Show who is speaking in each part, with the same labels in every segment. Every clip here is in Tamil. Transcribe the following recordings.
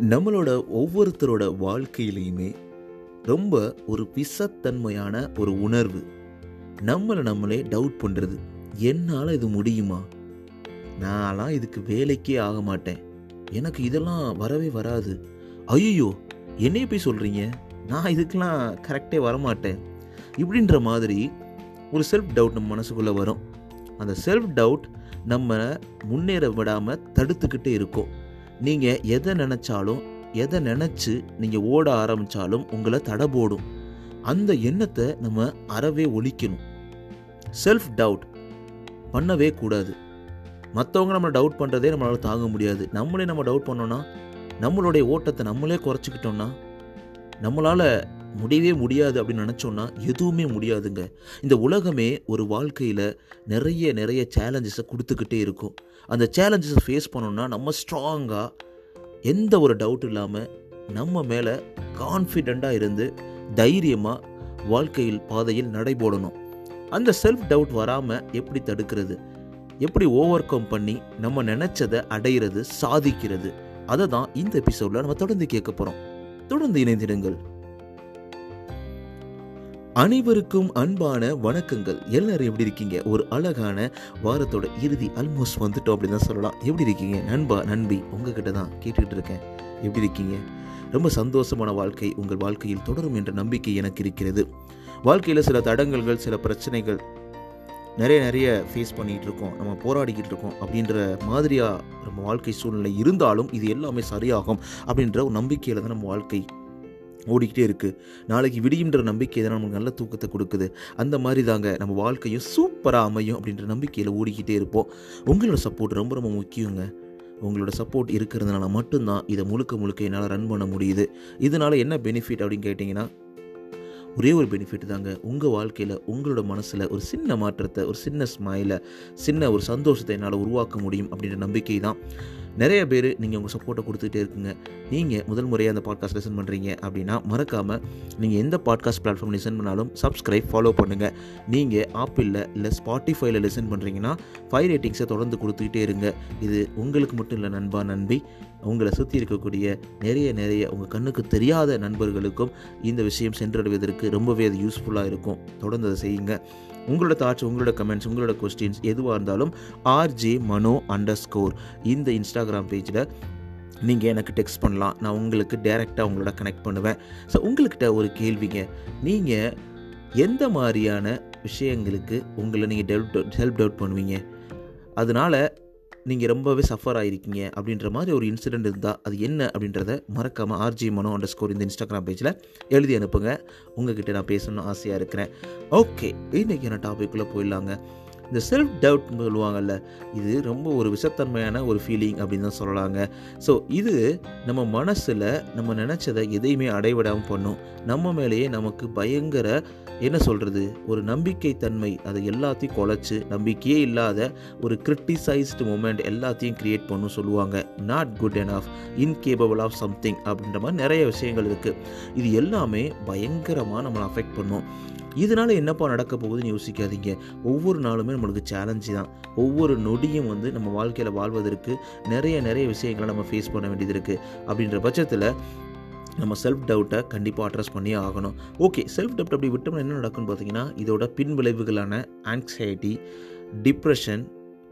Speaker 1: நம்மளோட ஒவ்வொருத்தரோட வாழ்க்கையிலையுமே ரொம்ப ஒரு விசத்தன்மையான ஒரு உணர்வு நம்மளை நம்மளே டவுட் பண்ணுறது என்னால் இது முடியுமா? நான்லாம் இதுக்கு வேலைக்கே ஆக மாட்டேன். எனக்கு இதெல்லாம் வரவே வராது. ஐயோ என்னைய போய் சொல்கிறீங்க நான் இதுக்கெலாம் கரெக்டே வரமாட்டேன். இப்படின்ற மாதிரி ஒரு செல்ஃப் டவுட் நம்ம மனசுக்குள்ளே வரும். அந்த செல்ஃப் டவுட் நம்ம முன்னேற விடாமல் தடுத்துக்கிட்டே இருக்கோம். நீங்கள் எதை நினச்சாலும் எதை நினச்சி நீங்கள் ஓட ஆரம்பித்தாலும் உங்களை தடை போடும். அந்த எண்ணத்தை நம்ம அறவே ஒழிக்கணும். செல்ஃப் டவுட் பண்ணவே கூடாது. மற்றவங்க நம்ம டவுட் பண்ணுறதே நம்மளால் தாங்க முடியாது. நம்மளே நம்ம டவுட் பண்ணோன்னா நம்மளுடைய ஓட்டத்தை நம்மளே குறைச்சிக்கிட்டோம்னா நம்மளால் முடியவே முடியாது அப்படின்னு நினச்சோன்னா எதுவுமே முடியாதுங்க. இந்த உலகமே ஒரு வாழ்க்கையில் நிறைய நிறைய சேலஞ்சஸை கொடுத்துக்கிட்டே இருக்கும். அந்த சேலஞ்சஸை ஃபேஸ் பண்ணோன்னா நம்ம ஸ்ட்ராங்காக எந்த ஒரு டவுட் இல்லாமல் நம்ம மேலே கான்ஃபிடெண்ட்டாக இருந்து தைரியமாக வாழ்க்கையில் பாதையில் நடைபோடணும் அந்த செல்ஃப் டவுட் வராமல் எப்படி தடுக்கிறது? எப்படி ஓவர் கம் பண்ணி நம்ம நினச்சதை அடையிறது சாதிக்கிறது? அதை தான் இந்த எபிசோடில் நம்ம தொடர்ந்து கேட்க போகிறோம் தொடர்ந்து இணைந்திடுங்கள். அனைவருக்கும் அன்பான வணக்கங்கள். எல்லாரும் எப்படி இருக்கீங்க? ஒரு அழகான வாரத்தோட இறுதி ஆல்மோஸ்ட் வந்துட்டோம் அப்படின்னு தான் சொல்லலாம். எப்படி இருக்கீங்க? நண்பா நண்பி உங்ககிட்ட தான் கேட்டுக்கிட்டு இருக்கேன். எப்படி இருக்கீங்க? ரொம்ப சந்தோஷமான வாழ்க்கை உங்கள் வாழ்க்கையில் தொடரும் என்ற நம்பிக்கை எனக்கு இருக்கிறது. வாழ்க்கையில் சில தடங்கல்கள் சில பிரச்சனைகள் நிறைய நிறைய ஃபேஸ் பண்ணிகிட்டு இருக்கோம். நம்ம போராடிக்கிட்டு இருக்கோம் அப்படின்ற மாதிரியாக நம்ம வாழ்க்கை சூழ்நிலை இருந்தாலும் இது எல்லாமே சரியாகும் அப்படின்ற ஒரு நம்பிக்கையில் தான் நம்ம வாழ்க்கை ஓடிக்கிட்டே இருக்குது நாளைக்கு விடியுன்ற நம்பிக்கை தான் நமக்கு நல்ல தூக்கத்தை கொடுக்குது. அந்த மாதிரி தாங்க நம்ம வாழ்க்கையும் சூப்பராக அமையும் அப்படின்ற நம்பிக்கையில் ஓடிக்கிட்டே இருப்போம். உங்களோட சப்போர்ட் ரொம்ப ரொம்ப முக்கியங்க. உங்களோட சப்போர்ட் இருக்கிறதுனால மட்டும்தான் இதை முழுக்க முழுக்க என்னால் ரன் பண்ண முடியுது. இதனால் என்ன பெனிஃபிட் அப்படின்னு கேட்டிங்கன்னா ஒரே ஒரு பெனிஃபிட் தாங்க. உங்கள் வாழ்க்கையில் உங்களோட மனசில் ஒரு சின்ன மாற்றத்தை ஒரு சின்ன ஸ்மைலை சின்ன ஒரு சந்தோஷத்தை என்னால் உருவாக்க முடியும் அப்படின்ற நம்பிக்கை தான். நிறைய பேர் நீங்கள் உங்கள் சப்போர்ட்டை கொடுத்துட்டே இருக்குங்க. நீங்கள் முதல் முறையாக அந்த பாட்காஸ்ட் லிசன் பண்ணுறீங்க அப்படின்னா மறக்காமல் நீங்கள் எந்த பாட்காஸ்ட் பிளாட்ஃபார்ம் லிசன் பண்ணாலும் சப்ஸ்கிரைப் ஃபாலோ பண்ணுங்கள் நீங்கள் ஆப்பிளில் இல்லை ஸ்பாட்டிஃபைல லிசன் பண்ணுறீங்கன்னா ஃபைவ் ரேட்டிங்ஸை தொடர்ந்து கொடுத்துக்கிட்டே இருங்க. இது உங்களுக்கு மட்டும் இல்லை நண்பா நண்பி. உங்களை சுற்றி இருக்கக்கூடிய நிறைய நிறைய உங்கள் கண்ணுக்கு தெரியாத நண்பர்களுக்கும் இந்த விஷயம் சென்றடைவதற்கு ரொம்பவே அது யூஸ்ஃபுல்லாக இருக்கும். தொடர்ந்து அதை செய்யுங்க. உங்களோட தாட்ஸ் உங்களோட கமெண்ட்ஸ் உங்களோட கொஸ்டின்ஸ் எதுவாக இருந்தாலும் ஆர்ஜே மனோ அண்டர் ஸ்கோர் இந்த இன்ஸ்டாகிராம் பேஜில் நீங்கள் எனக்கு டெக்ஸ்ட் பண்ணலாம். நான் உங்களுக்கு டேரெக்டாக உங்களோட கனெக்ட் பண்ணுவேன். ஸோ உங்கள்கிட்ட ஒரு கேள்விங்க. நீங்கள் எந்த மாதிரியான விஷயங்களுக்கு உங்களை நீங்கள் டவுட் ஹெல்ப் டவுட் பண்ணுவீங்க? அதனால் நீங்கள் ரொம்பவே சஃபர் ஆகிருக்கீங்க அப்படின்ற மாதிரி ஒரு இன்சிடெண்ட் இருந்தால் அது என்ன அப்படின்றத மறக்காமல் ஆர்ஜி மனோ அண்டர் ஸ்கோர் இந்த இன்ஸ்டாகிராம் பேஜில் எழுதி அனுப்புங்க. உங்ககிட்ட நான் பேசணும்னு ஆசையாக இருக்கிறேன். ஓகே இன்றைக்கி என்ன டாபிக்குள்ளே போயிடலாங்க? இந்த செல்ஃப் டவுட் சொல்லுவாங்கல்ல இது ரொம்ப ஒரு விஷத்தன்மையான ஒரு ஃபீலிங் அப்படின்னு தான் சொல்லலாங்க. ஸோ இது நம்ம மனசில் நம்ம நினச்சதை எதையுமே அடைவிடாமல் பண்ணும். நம்ம மேலேயே நமக்கு பயங்கர என்ன சொல்கிறது ஒரு நம்பிக்கை தன்மை அதை எல்லாத்தையும் குலைச்சி நம்பிக்கையே இல்லாத ஒரு கிரிட்டிசைஸ்டு மூமெண்ட் எல்லாத்தையும் க்ரியேட் பண்ணும் சொல்லுவாங்க. Not good enough incapable of something அப்படின்ற மாதிரி நிறைய விஷயங்கள் இருக்குது இது எல்லாமே பயங்கரமாக நம்மளை அஃபெக்ட் பண்ணும். இதனால் என்னப்பா நடக்க போகுதுன்னு யோசிக்காதீங்க. ஒவ்வொரு நாளுமே நம்மளுக்கு சேலஞ்சு தான். ஒவ்வொரு நொடியும் வந்து நம்ம வாழ்க்கையில் வாழ்வதற்கு நிறைய நிறைய விஷயங்களை நம்ம ஃபேஸ் பண்ண வேண்டியது இருக்குது அப்படின்ற பட்சத்தில் நம்ம செல்ஃப் டவுட்டை கண்டிப்பாக அட்ரஸ் பண்ணியே ஆகணும். ஓகே செல்ஃப் டவுட் அப்படி விட்டோம்னா என்ன நடக்கும்னு பார்த்தீங்கன்னா இதோட பின் விளைவுகளான anxiety depression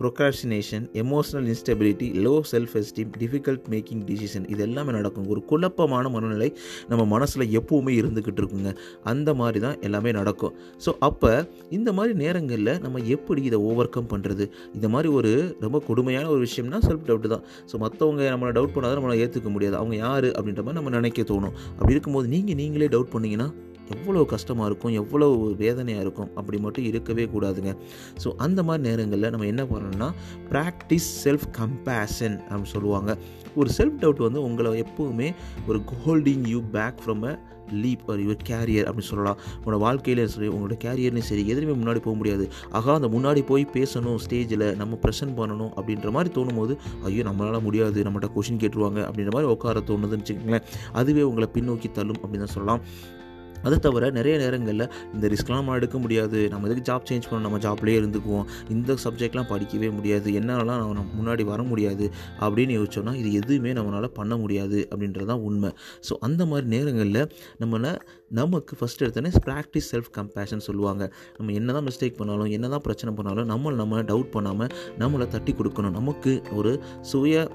Speaker 1: procrastination emotional instability low self esteem difficult making decision இது எல்லாமே நடக்கும். ஒரு குழப்பமான மனநிலை நம்ம மனசில் எப்போவுமே இருந்துக்கிட்டு இருக்குங்க. அந்த மாதிரி தான் எல்லாமே நடக்கும். ஸோ அப்போ இந்த மாதிரி நேரங்களில் நம்ம எப்படி இதை ஓவர் கம் பண்ணுறது இந்த மாதிரி ஒரு ரொம்ப கொடுமையான ஒரு விஷயம்னா செல்ஃப் டவுட் தான். ஸோ மற்றவங்க நம்மளை டவுட் பண்ணாதான் நம்மளை ஏற்றுக்க முடியாது. அவங்க யார் அப்படின்ற மாதிரி நம்ம நினைக்க தோணும். அப்படி இருக்கும்போது நீங்கள் நீங்களே டவுட் பண்ணிங்கன்னா எவ்வளோ கஷ்டமாக இருக்கும் எவ்வளோ வேதனையாக இருக்கும் அப்படி மட்டும் இருக்கவே கூடாதுங்க. ஸோ அந்த மாதிரி நேரங்களில் நம்ம என்ன பண்ணணும்னா ப்ராக்டிஸ் செல்ஃப் கம்பேஷன் அப்படின்னு சொல்லுவாங்க. ஒரு செல்ஃப் டவுட் வந்து உங்களை எப்போவுமே ஒரு holding you back from a leap or your career அப்படின்னு சொல்லலாம். உங்களோட வாழ்க்கையில சரி உங்களோட கேரியர்லையும் சரி எதுவுமே முன்னாடி போக முடியாது. ஆகா அந்த முன்னாடி போய் பேசணும் ஸ்டேஜில் நம்ம ப்ரெசென்ட் பண்ணணும் அப்படின்ற மாதிரி தோணும் போது ஐயோ நம்மளால் முடியாது நம்மகிட்ட கொஷின் கேட்டுருவாங்க அப்படின்ற மாதிரி உட்கார தோணுதுன்னு வச்சுக்கோங்களேன். அதுவே உங்களை பின்னோக்கி தள்ளும் அப்படின்னு தான் சொல்லலாம். அதை தவிர நிறைய நேரங்களில் இந்த ரிஸ்க்லாம் நம்ம எடுக்க முடியாது. நம்ம எதுக்கு ஜாப் சேஞ்ச் பண்ணணும்? நம்ம ஜாப்லேயே இருந்துக்குவோம். இந்த சப்ஜெக்ட்லாம் படிக்கவே முடியாது. என்னாலலாம் நம்ம முன்னாடி வர முடியாது. அப்படின்னு யோசிச்சோன்னா இது எதுவுமே நம்மளால் பண்ண முடியாது அப்படின்றது தான் உண்மை. ஸோ அந்த மாதிரி நேரங்களில் நம்மளை நமக்கு ஃபஸ்ட் எடுத்தோன்னே ப்ராக்டிஸ் செல்ஃப் கம்பேஷன் சொல்லுவாங்க. நம்ம என்ன தான் மிஸ்டேக் பண்ணாலும் என்ன தான் பிரச்சனை பண்ணாலும் நம்மளை நம்ம டவுட் பண்ணாமல் நம்மளை தட்டி கொடுக்கணும். நமக்கு ஒரு சுய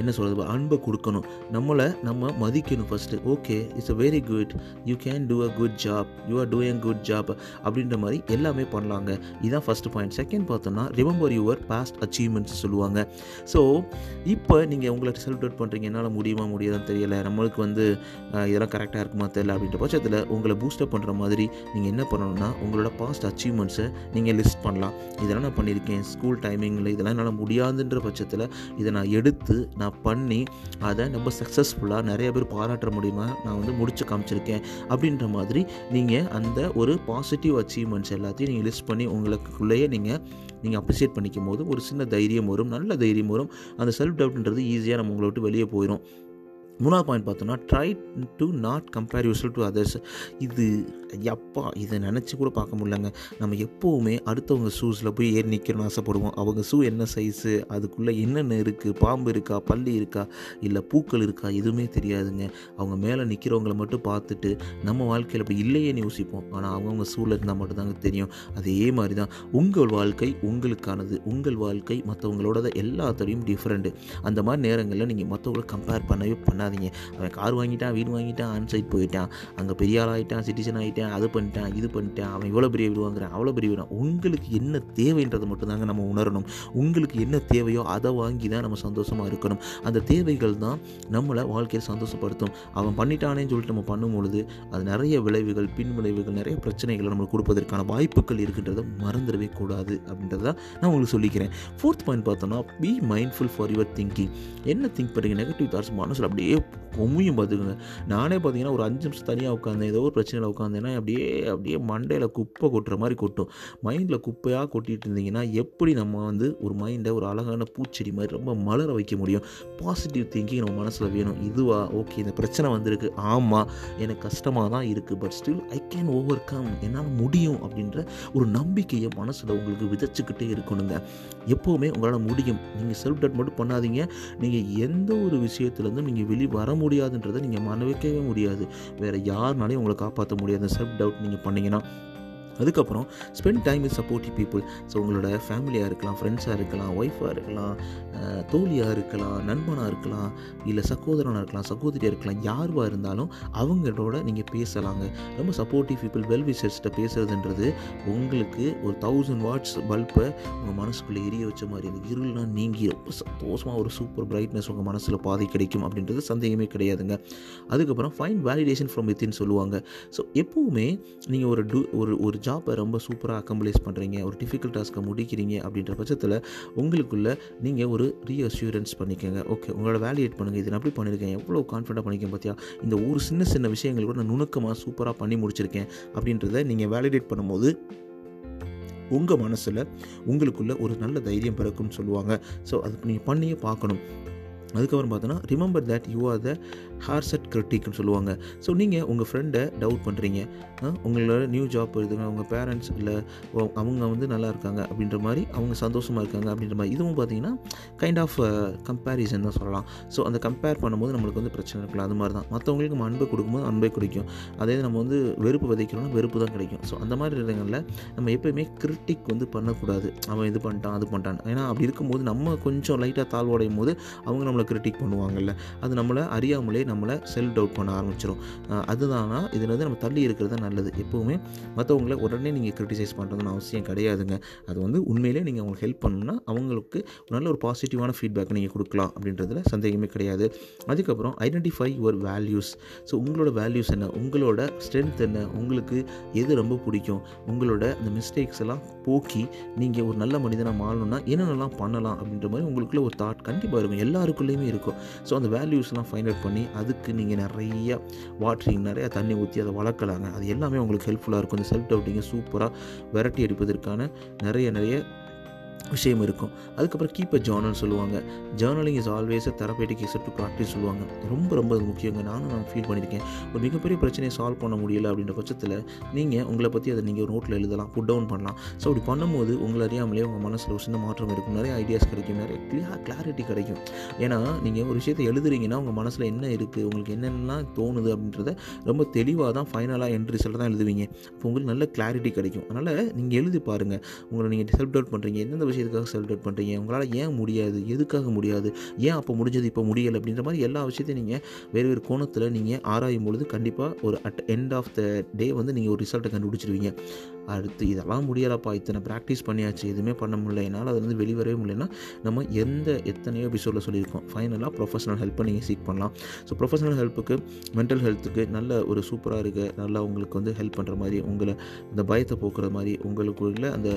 Speaker 1: என்ன சொல்கிறது அன்பை கொடுக்கணும். நம்மளை நம்ம மதிக்கணும் first okay it's a very good you can do a good job you are doing good job அப்படின்ற மாதிரி எல்லாமே பண்ணலாங்க. இதுதான் ஃபஸ்ட் பாயிண்ட் செகண்ட் பார்த்தோன்னா ரிமெம்பர் யுவர் பாஸ்ட் அச்சீவ்மெண்ட்ஸ் சொல்லுவாங்க. ஸோ இப்போ நீங்கள் உங்களை செல்ஃப் டவுட் பண்ணுறீங்க என்னால் முடியுமா முடியாதான்னு தெரியல. நம்மளுக்கு வந்து இதெல்லாம் கரெக்டாக இருக்குமா தெரியல அப்படின்ற பட்சத்தில் உங்களை பூஸ்டப் பண்ணுற மாதிரி நீங்கள் என்ன பண்ணணும்னா உங்களோட பாஸ்ட் அச்சீவ்மெண்ட்ஸை நீங்கள் லிஸ்ட் பண்ணலாம். இதெல்லாம் நான் பண்ணியிருக்கேன். ஸ்கூல் டைமிங்கில் இதெல்லாம் என்னால் முடியாதுன்ற பட்சத்தில் இதை நான் எடுத்து நான் பண்ணி அதை ரொம்ப சக்ஸஸ்ஃபுல்லாக நிறைய பேர் பாராட்ட முடியுமா நான் வந்து முடிச்சு காமிச்சிருக்கேன். அப்படின்ற மாதிரி நீங்கள் அந்த ஒரு பாசிட்டிவ் அச்சீவ்மெண்ட்ஸ் எல்லாத்தையும் நீங்கள் லிஸ்ட் பண்ணி உங்களுக்குள்ளேயே நீங்கள் நீங்கள் அப்ரிஷியேட் பண்ணிக்கும் போது ஒரு சின்ன தைரியம் வரும். நல்ல தைரியம் வரும். அந்த செல்ஃப் டவுட்ன்றது ஈஸியாக நம்ம உங்களை விட்டு வெளியே போயிடும் மூணாவது பாயிண்ட் பார்த்தோன்னா try to not compare yourself to others இது எப்பா இதை நினச்சி கூட பார்க்க முடியலங்க. நம்ம எப்போவுமே அடுத்தவங்க ஷூஸில் போய் ஏறி நிற்கணும்னு ஆசைப்படுவோம். அவங்க ஷூ என்ன சைஸு அதுக்குள்ளே என்னென்ன இருக்குது பாம்பு இருக்கா? பல்லி இருக்கா? இல்லை பூக்கள் இருக்கா? எதுவுமே தெரியாதுங்க. அவங்க மேலே நிற்கிறவங்கள மட்டும் பார்த்துட்டு நம்ம வாழ்க்கையில் அப்படி இல்லையேன்னு யோசிப்போம். ஆனால் அவங்கவுங்க ஷூவில் இருந்தால் மட்டும்தாங்க தெரியும். அதே மாதிரி தான் உங்கள் வாழ்க்கை உங்களுக்கானது. உங்கள் வாழ்க்கை மற்றவங்களோட எல்லாத்தோடையும் டிஃப்ரெண்ட்டு அந்த மாதிரி நேரங்களில் நீங்கள் மற்றவங்கள கம்பேர் பண்ணவே பண்ணாதீங்க அவன் கார் வாங்கிட்டான் வீடு வாங்கிட்டான் ஆன்சைட் போயிட்டான். அங்கே பெரிய ஆள் ஆகிட்டான் சிட்டிசன் ஆகிட்டான் அது பண்ணிட்டான் இது பண்ணிட்டான். அவன் இவ்வளோ பெரிய வீடு வாங்குறான் அவ்வளோ பெரிய வீடு உங்களுக்கு என்ன தேவைன்றதை மட்டும்தாங்க நம்ம உணரணும். உங்களுக்கு என்ன தேவையோ அதை வாங்கி தான் நம்ம சந்தோஷமாக இருக்கணும். அந்த தேவைகள் தான் நம்மளை வாழ்க்கையை சந்தோஷப்படுத்தும். அவன் பண்ணிட்டானேன்னு சொல்லிட்டு நம்ம பண்ணும்பொழுது அது நிறைய விளைவுகள் பின் விளைவுகள் நிறைய பிரச்சனைகளை நம்மளுக்கு கொடுப்பதற்கான வாய்ப்புகள் இருக்குன்றதை மறந்துடவே கூடாது அப்படின்றத நான் உங்களுக்கு சொல்லிக்கிறேன். ஃபோர்த் பாயிண்ட் பார்த்தோன்னா be mindful for your thinking என்ன திங்க் பண்ணுறீங்க நெகட்டிவ் தாட்ஸ் மனசில் அப்படியே கொம்மியும் பார்த்துக்குங்க. நானே பார்த்தீங்கன்னா ஒரு அஞ்சு நிமிஷம் தனியாக உட்காந்தேன் ஏதோ ஒரு பிரச்சனையில் உட்காந்தேன்னா அப்படியே அப்படியே மண்டையில் குப்பை கொட்டுற மாதிரி கொட்டும். மைண்டில் குப்பையாக கொட்டிட்டு இருந்தீங்கன்னா எப்படி நம்ம வந்து ஒரு மைண்டை ஒரு அழகான பூச்செடி மாதிரி ரொம்ப மலர வைக்க முடியும்? பாசிட்டிவ் திங்கிங் நம்ம மனசில் வேணும். இதுவா? ஓகே இந்த பிரச்சனை வந்திருக்கு. ஆமாம் எனக்கு கஷ்டமாக தான் இருக்குது but still I can overcome என்னால் முடியும் அப்படின்ற ஒரு நம்பிக்கையை மனசில் உங்களுக்கு விதைச்சிக்கிட்டே இருக்கணுங்க. எப்போவுமே உங்களால் முடியும். நீங்கள் செல்ஃப் டட் மட்டும் பண்ணாதீங்க. நீங்கள் எந்த ஒரு விஷயத்துலேருந்தும் நீங்கள் வெளி வர முடியாதுன்றதை நீங்கள் மனவிக்கவே முடியாது. வேறு யாருனாலையும் உங்களை காப்பாற்ற முடியாது. செல்ஃப் டவுட் நீங்கள் பண்ணிங்கன்னா அதுக்கப்புறம் spend time with supportive people so உங்களோட ஃபேமிலியாக இருக்கலாம் ஃப்ரெண்ட்ஸாக இருக்கலாம் ஒய்ஃபாக இருக்கலாம் தோழியாக இருக்கலாம் நண்பனாக இருக்கலாம் இல்லை சகோதரனாக இருக்கலாம் சகோதரியாக இருக்கலாம் யாருவாக இருந்தாலும் அவங்களோட நீங்கள் பேசலாங்க. ரொம்ப சப்போர்ட்டிவ் பீப்புள் வெல் விஷர்ஸ்கிட்ட பேசுறதுன்றது உங்களுக்கு ஒரு தௌசண்ட் வாட்ஸ் பல்பை உங்கள் மனசுக்குள்ளே எரிய வச்ச மாதிரி இந்த இருள்லாம் நீங்கி ரொம்ப சந்தோஷமாக ஒரு சூப்பர் பிரைட்னஸ் உங்கள் மனசில் பாதை கிடைக்கும் அப்படின்றது சந்தேகமே கிடையாதுங்க. அதுக்கப்புறம் ஃபைன் வேலிடேஷன் ஃப்ரம் வித்தின்னு சொல்லுவாங்க. ஸோ எப்போவுமே நீங்கள் ஒரு டூ ஒரு ஒரு ஜாப்பை ரொம்ப சூப்பராக அக்கம்பளைஸ் பண்ணுறீங்க ஒரு டிஃபிகல்ட் டாஸ்க்கை முடிக்கிறீங்க அப்படின்ற பட்சத்தில் உங்களுக்குள்ள நீங்கள் ஒரு ரீஅஷ்யூரன்ஸ் பண்ணிக்கோங்க. ஓகே உங்களோட வேலியேட் பண்ணுங்கள் இது நான் அப்படி பண்ணியிருக்கேன். எவ்வளோ கான்ஃபிடண்ட்டாக பண்ணிக்கேன் பார்த்தியா இந்த ஒரு சின்ன சின்ன விஷயங்கள் கூட நான் நுணுக்கமாக சூப்பராக பண்ணி முடிச்சிருக்கேன் அப்படின்றத நீங்கள் வேலிடேட் பண்ணும்போது உங்கள் மனசில் உங்களுக்குள்ள ஒரு நல்ல தைரியம் பிறக்கும்னு சொல்லுவாங்க. ஸோ அதுக்கு நீங்கள் பண்ணியே பார்க்கணும். அதுக்கப்புறம் பார்த்தோன்னா remember that you are the harshest கிரிட்டிக்னு சொல்லுவாங்க. ஸோ நீங்கள் உங்கள் ஃப்ரெண்டை டவுட் பண்ணுறீங்க உங்களோட நியூ ஜாப் இருக்குதுங்க உங்கள் பேரண்ட்ஸ் இல்லை அவங்க வந்து நல்லா இருக்காங்க அப்படின்ற மாதிரி அவங்க சந்தோஷமாக இருக்காங்க அப்படின்ற மாதிரி. இதுவும் பார்த்தீங்கன்னா கைண்ட் ஆஃப் கம்பேரிசன் தான் சொல்லலாம். ஸோ அந்த கம்பேர் பண்ணும்போது நம்மளுக்கு வந்து பிரச்சனை இருக்கலாம். அது மாதிரி தான். மற்றவங்களுக்கு நம்ம அன்பை கொடுக்கும்போது அன்பை கிடைக்கும் அதே நம்ம வந்து வெறுப்பு விதைக்கிறோம்னா வெறுப்பு தான் கிடைக்கும். ஸோ அந்த மாதிரி இடங்களில் நம்ம எப்போயுமே கிரிட்டிக் வந்து பண்ணக்கூடாது. அவன் இது பண்ணிட்டான் அது பண்ணிட்டான். ஏன்னா அப்படி இருக்கும்போது நம்ம கொஞ்சம் லைட்டாக தாழ்வடையும் போது அவங்க நம்மளை கிரிட்டிக் பண்ணுவாங்கல்ல அது நம்மளை அறியாமலே நம்மளை செல்ஃப் டவுட் பண்ண ஆரம்பிச்சிடும் அதுதானா? இதுலேருந்து நம்ம தள்ளி இருக்கிறது தான் நல்லது. எப்போவுமே மற்றவங்கள உடனே நீங்கள் கிரிட்டிசைஸ் பண்ணுறதுன்னு அவசியம் கிடையாதுங்க. அது வந்து உண்மையிலே நீங்கள் அவங்களுக்கு ஹெல்ப் பண்ணணும்னா அவங்களுக்கு ஒரு நல்ல ஒரு பாசிட்டிவான ஃபீட்பேக் நீங்கள் கொடுக்கலாம் அப்படின்றதுல சந்தேகமே கிடையாது. அதுக்கப்புறம் ஐடென்டிஃபை யுவர் வேல்யூஸ் ஸோ உங்களோட வேல்யூஸ் என்ன? உங்களோட ஸ்ட்ரென்த் என்ன? உங்களுக்கு எது ரொம்ப பிடிக்கும்? உங்களோட இந்த மிஸ்டேக்ஸ் எல்லாம் போக்கி நீங்கள் ஒரு நல்ல மனிதனாக மாறணும்னா என்னென்னலாம் பண்ணலாம் அப்படின்ற மாதிரி உங்களுக்குள்ள ஒரு தாட் கண்டிப்பாக இருக்கும். எல்லாத்துலேயுமே இருக்கும். ஸோ அந்த வேல்யூஸ்லாம் ஃபைண்ட் அவுட் பண்ணி அதுக்கு நீங்கள் நிறைய வாட்ரிங் நிறைய தண்ணி ஊற்றி அதை வளர்க்கலாங்க. அது எல்லாமே உங்களுக்கு ஹெல்ப்ஃபுல்லாக இருக்கும். இந்த செல்ஃப் டவுட்டிங்கை சூப்பராக விரட்டி அடிப்பதற்கான நிறைய நிறைய விஷயம் இருக்கும். அதுக்கப்புறம் கீப் அ ஜேர்னல் சொல்லுவாங்க. Journaling is always a therapeutic except to practice சொல்லுவாங்க. ரொம்ப ரொம்ப அது முக்கியங்க. நானும் நான் ஃபீல் பண்ணியிருக்கேன். ஒரு மிகப்பெரிய பிரச்சனையை சால்வ் பண்ண முடியல அப்படின்ற பட்சத்தில் நீங்கள் உங்களை பற்றி அதை நீங்கள் ஒரு நோட்டில் எழுதலாம். புட் டவுன் பண்ணலாம். ஸோ அப்படி பண்ணும்போது உங்களை அறியாமலே உங்கள் மனசில் ஒரு சின்ன மாற்றம் இருக்கும். நிறைய ஐடியாஸ் கிடைக்கும். நிறைய கிளியர் கிளாரிட்டி கிடைக்கும். ஏன்னா நீங்கள் ஒரு விஷயத்தை எழுதுறீங்கன்னா உங்கள் மனசில் என்ன இருக்குது உங்களுக்கு என்னென்னலாம் தோணுது அப்படின்றத ரொம்ப தெளிவாக தான் ஃபைனலாக என் ரிசல்ட் தான் எழுதுவீங்க. அப்போ உங்களுக்கு நல்ல கிளாரிட்டி கிடைக்கும். அதனால் நீங்கள் எழுதி பாருங்கள் உங்களை நீங்கள் செல்ஃப் டவுட் பண்ணுறீங்க எந்தெந்த விஷயத்துக்காக செலிப்ரேட் பண்ணுறீங்க உங்களால் ஏன் முடியாது? எதுக்காக முடியாது? ஏன் அப்போ முடிஞ்சது இப்போ முடியலை? அப்படின்ற மாதிரி எல்லா விஷயத்தையும் நீங்கள் வேறு வேறு கோணத்தில் நீங்கள் ஆராயும் பொழுது கண்டிப்பாக ஒரு at end of the day வந்து நீங்கள் ஒரு ரிசல்ட்டை கண்டுபிடிச்சிருவீங்க. அடுத்து இதெல்லாம் முடியலப்பா இத்தனை ப்ராக்டிஸ் பண்ணியாச்சு எதுவுமே பண்ண முடியல என்னால் அதுலேருந்து வெளிவரவே முடியலன்னா நம்ம எந்த எத்தனையோ எபிசோடில் சொல்லியிருக்கோம். ஃபைனலாக ப்ரொஃபஷனல் ஹெல்ப்பை நீங்கள் சீக் பண்ணலாம். ஸோ ப்ரொஃபஷனல் ஹெல்ப்புக்கு மென்டல் ஹெல்த்துக்கு நல்ல ஒரு சூப்பராக இருக்க நல்லா உங்களுக்கு வந்து ஹெல்ப் பண்ணுற மாதிரி உங்களை அந்த பயத்தை போக்குற மாதிரி உங்களுக்குள்ள அந்த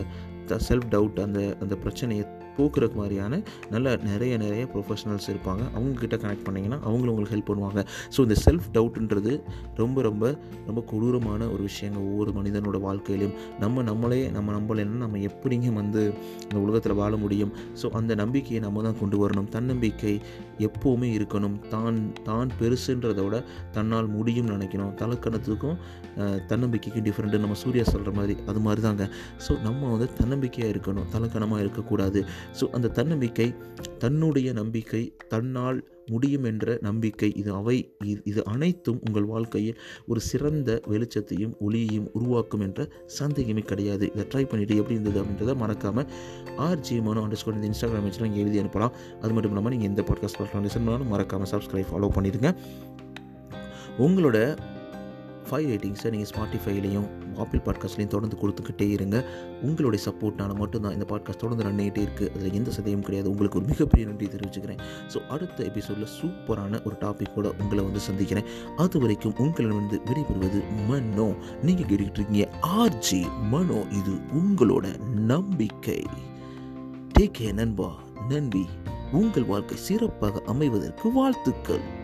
Speaker 1: செல்ஃப் டவுட் அந்த அந்த பிரச்சனையை போக்குறதுக்கு மாதிரியான நல்ல நிறைய நிறைய ப்ரொஃபஷனல்ஸ் இருப்பாங்க. அவங்கக்கிட்ட கனெக்ட் பண்ணிங்கன்னா அவங்களும் உங்களுக்கு ஹெல்ப் பண்ணுவாங்க. ஸோ இந்த செல்ஃப் டவுட்ன்றது ரொம்ப ரொம்ப ரொம்ப கொடூரமான ஒரு விஷயங்க ஒவ்வொரு மனிதனோட வாழ்க்கையிலையும் நம்ம நம்மளே நம்ம நம்பலைன்னா நம்ம எப்படிங்க வந்து இந்த உலகத்தில் வாழ முடியும்? ஸோ அந்த நம்பிக்கையை நம்ம தான் கொண்டு வரணும். தன்னம்பிக்கை எப்போவுமே இருக்கணும். தான் தான் பெருசுன்றத விட தன்னால் முடியும்னு நினைக்கணும். தலக்கணத்துக்கும் தன்னம்பிக்கைக்கும் டிஃப்ரெண்ட்டு நம்ம சூர்யா சொல்கிற மாதிரி அது மாதிரி தாங்க ஸோ நம்ம வந்து தன்னம்பிக்கையாக இருக்கணும். தலக்கணமாக இருக்கக்கூடாது. ஸோ அந்த தன்னம்பிக்கை தன்னுடைய நம்பிக்கை தன்னால் முடியும் என்ற நம்பிக்கை. இது அவை இது- இது அனைத்தும் உங்கள் வாழ்க்கையில் ஒரு சிறந்த வெளிச்சத்தையும் ஒளியையும் உருவாக்கும் என்ற சந்தேகமே கிடையாது. இதை ட்ரை பண்ணிவிட்டு எப்படி இருந்தது அப்படின்றத மறக்காமல் ஆர்ஜி மனோ அண்டர் ஸ்கோர் இந்த இன்ஸ்டாகிராம் வச்சு நீங்கள் எழுதி அனுப்பலாம். அது மட்டும் இல்லாமல் நீங்கள் எந்த பாட்காஸ்ட் லிசன் பண்ணாலும் மறக்காமல் சப்ஸ்கிரைப் ஃபாலோ பண்ணிடுங்க. உங்களோட ஃபைவ் ரேட்டிங்ஸை நீங்கள் ஸ்பாட்டிஃபைலையும் ஆப்பிள் பாட்காஸ்ட்லையும் தொடர்ந்து கொடுத்துக்கிட்டே இருங்க. உங்களுடைய சப்போர்ட்னால் மட்டும்தான் இந்த பாட்காஸ்ட் தொடர்ந்து ரன் ஆகிட்டே இருக்குது அதில் எந்த சதையும் கிடையாது. உங்களுக்கு ஒரு மிகப்பெரிய நன்றி தெரிவிச்சுக்கிறேன். ஸோ அடுத்த எபிசோடில் சூப்பரான ஒரு டாபிக் கூட உங்களை வந்து சந்திக்கிறேன். அது வரைக்கும் உங்களிடமிருந்து விடைபெறுவது மனோ நீங்கள் கேட்டுக்கிட்டு இருக்கீங்க ஆர்ஜி மனோ. இது உங்களோட நம்பிக்கை. டேக் கே நண்பா. நன்றி. உங்கள் வாழ்க்கை சிறப்பாக அமைவதற்கு வாழ்த்துக்கள்.